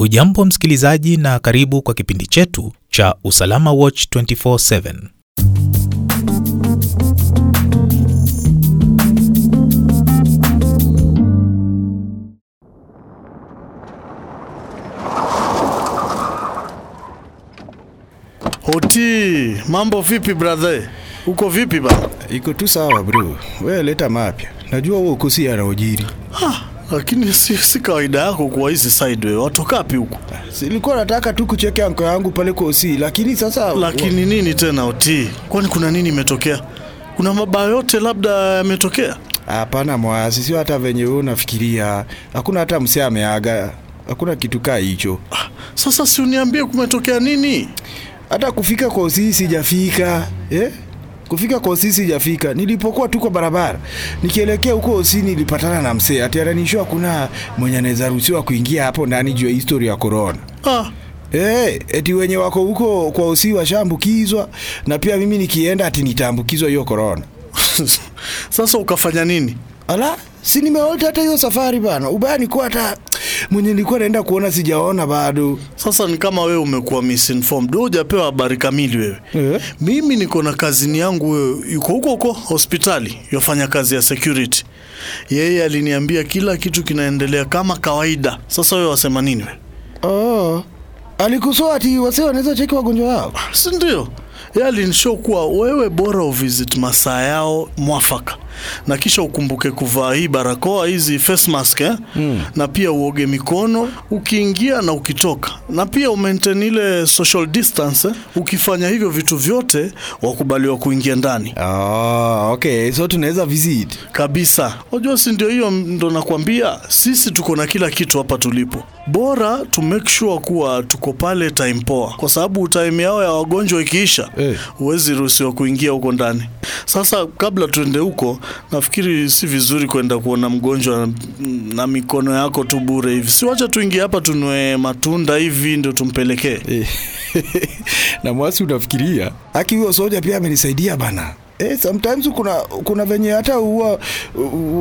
Hujambo msikilizaji, na karibu kwa kipindi chetu cha Usalama Watch 24/7. Oti, mambo vipi brother? Uko vipi bana? Iko tu sawa bro, wewe leta mapya. Najua wewe uko si anaojiri. Ah, lakini si, si kawaida yako kwa hizi side wewe. Watoka wapi huko? Silikuwa nataka tu kucheke anko yangu pale kwa osi, lakini sasa Lakini nini tena Oti? Kwani kuna nini imetokea? Kuna mabaya yote labda yametokea? hapana mwasi, sio hata venye wewe unafikiria. Hakuna hata msee ameaga, hakuna kitu kaa hicho. Ah, sasa si uniambie kumetokea nini? Hata kufika kwa osi sijafika eh? Kufika kwa Osisi sijafika. Nilipokuwa tu kwa barabara nikielekea huko osi, nilipatana na msee ati ananishua kuna mwenye anaweza ruhusiwa kuingia hapo ndani juu ya historia ya corona. Ah, Hey, eti wenye wako huko kwa usi washaambukizwa na pia mimi nikienda ati nitaambukizwa hiyo corona. sasa ukafanya nini? Ala, si nimeolta hata hiyo safari bana. Ubaya ni kwa hata mwenye nilikuwa naenda kuona sijaona bado. Sasa ni kama wewe umekuwa misinformed. Wewe hujapewa habari kamili wewe. Yeah. Mimi niko na kazini yangu wewe yuko huko huko hospitali, yafanya kazi ya security. Yeye aliniambia kila kitu kinaendelea kama kawaida. Sasa wewe wasema nini wewe? Oh. Alikusoa ati wase wanaweza cheki wagonjwa wao. si ndio? Yeye alinishow kuwa wewe bora uvisit masaa yao mwafaka, na kisha ukumbuke kuvaa hii barakoa hizi face mask eh? mm. na pia uoge mikono ukiingia na ukitoka, na pia umaintain ile social distance eh? Ukifanya hivyo vitu vyote wakubaliwa kuingia ndani Oh, okay. So tunaweza visit. kabisa. Unajua, si ndio? Hiyo ndo nakwambia, sisi tuko na kila kitu hapa tulipo, bora tu make sure kuwa tuko pale time poa, kwa sababu time yao ya wagonjwa ikiisha huwezi hey, ruhusiwa kuingia huko ndani. Sasa kabla tuende huko, nafikiri si vizuri kwenda kuona mgonjwa na, na mikono yako tu bure hivi. Si wacha tuingie hapa tunwe matunda hivi ndio tumpelekee. Eh, na mwasi unafikiria aki huyo soja pia amenisaidia bana Eh, sometimes kuna kuna venye hata huwa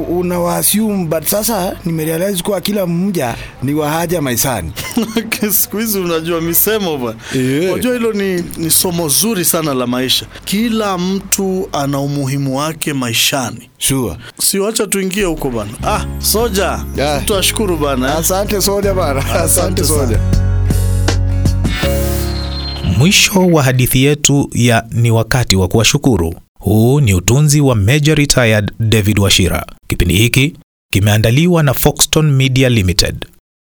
una assume but sasa nimerealize kuwa kila mmoja ni wa haja maisani. Siku hizi unajua misemo bwana. Eh. Unajua hilo ni, ni somo zuri sana la maisha. Kila mtu ana umuhimu wake maishani. Sure. Si wacha tuingie huko bana. Ah, soja. Yeah. Tuashukuru bana. Asante soja bana. Asante Asante soja. Mwisho wa hadithi yetu ya ni wakati wa kuwashukuru. Huu ni utunzi wa Major Retired David Washira. Kipindi hiki kimeandaliwa na Foxton Media Limited.